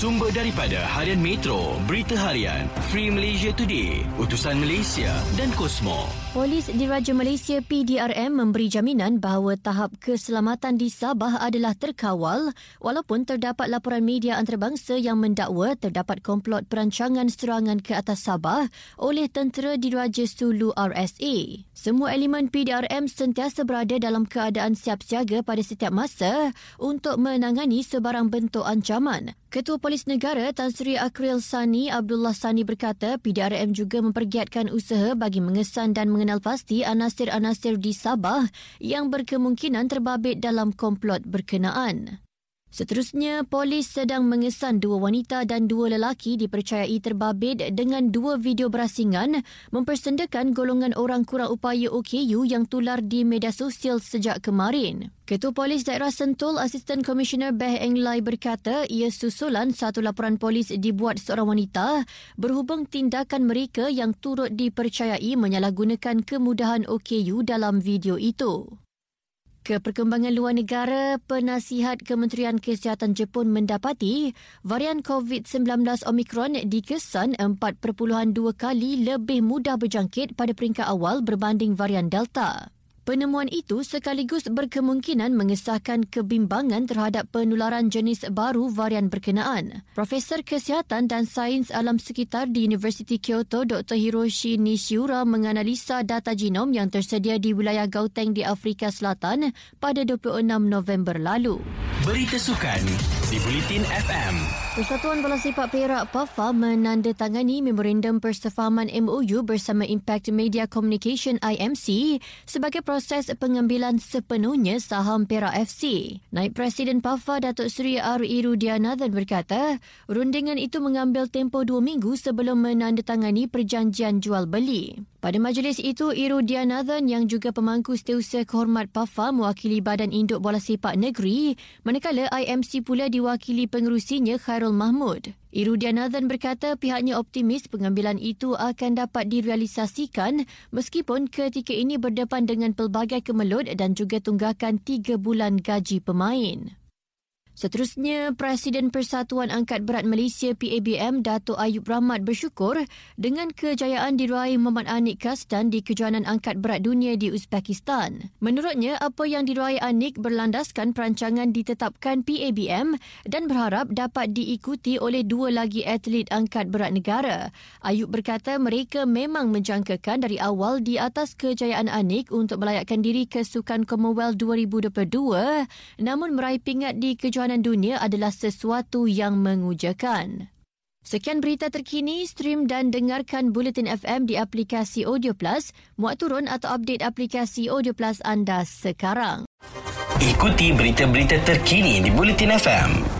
Sumber daripada Harian Metro, Berita Harian, Free Malaysia Today, Utusan Malaysia dan Kosmo. Polis Diraja Malaysia PDRM memberi jaminan bahawa tahap keselamatan di Sabah adalah terkawal walaupun terdapat laporan media antarabangsa yang mendakwa terdapat komplot perancangan serangan ke atas Sabah oleh tentera Diraja Sulu RSA. Semua elemen PDRM sentiasa berada dalam keadaan siap siaga pada setiap masa untuk menangani sebarang bentuk ancaman. Ketua Polis Negara Tan Sri Akril Sani Abdullah Sani berkata PDRM juga mempergiatkan usaha bagi mengesan dan mengenal pasti anasir-anasir di Sabah yang berkemungkinan terbabit dalam komplot berkenaan. Seterusnya, polis sedang mengesan dua wanita dan dua lelaki dipercayai terbabit dengan dua video berasingan mempersendakan golongan orang kurang upaya OKU yang tular di media sosial sejak kemarin. Ketua Polis Daerah Sentul, Asisten Komisioner Beh Eng Lai berkata ia susulan satu laporan polis dibuat seorang wanita berhubung tindakan mereka yang turut dipercayai menyalahgunakan kemudahan OKU dalam video itu. Ke perkembangan luar negara, penasihat Kementerian Kesihatan Jepun mendapati varian COVID-19 Omicron dikesan 4.2 kali lebih mudah berjangkit pada peringkat awal berbanding varian Delta. Penemuan itu sekaligus berkemungkinan mengesahkan kebimbangan terhadap penularan jenis baru varian berkenaan. Profesor Kesihatan dan Sains Alam Sekitar di Universiti Kyoto Dr. Hiroshi Nishiura menganalisa data genom yang tersedia di wilayah Gauteng di Afrika Selatan pada 26 November lalu. Berita Sukan di Bulletin FM. Persatuan Bola Sepak Perak PAFA menandatangani memorandum persefahaman MOU bersama Impact Media Communication IMC sebagai proses pengambilan sepenuhnya saham Perak FC. Naib Presiden PAFA Datuk Seri R.I. Rudianathan berkata, rundingan itu mengambil tempoh dua minggu sebelum menandatangani perjanjian jual beli. Pada majlis itu, Iru Dianathan yang juga pemangku setiausaha kehormat PAFA mewakili Badan Induk Bola Sepak Negeri, manakala IMC pula diwakili pengerusinya Khairul Mahmud. Iru Dianathan berkata pihaknya optimis pengambilan itu akan dapat direalisasikan meskipun ketika ini berdepan dengan pelbagai kemelut dan juga tunggakan tiga bulan gaji pemain. Seterusnya, Presiden Persatuan Angkat Berat Malaysia PABM Datuk Ayub Rahmat bersyukur dengan kejayaan diraih Muhammad Anik Kastan di kejuanan angkat berat dunia di Uzbekistan. Menurutnya, apa yang diraih Anik berlandaskan perancangan ditetapkan PABM dan berharap dapat diikuti oleh dua lagi atlet angkat berat negara. Ayub berkata mereka memang menjangkakan dari awal di atas kejayaan Anik untuk melayakkan diri ke Sukan Commonwealth 2022 namun meraih pingat di kejuanan keamanan dunia adalah sesuatu yang mengujakan. Sekian berita terkini, stream dan dengarkan Bulletin FM di aplikasi Audio Plus, muat turun atau update aplikasi Audio Plus anda sekarang. Ikuti berita-berita terkini di Bulletin FM.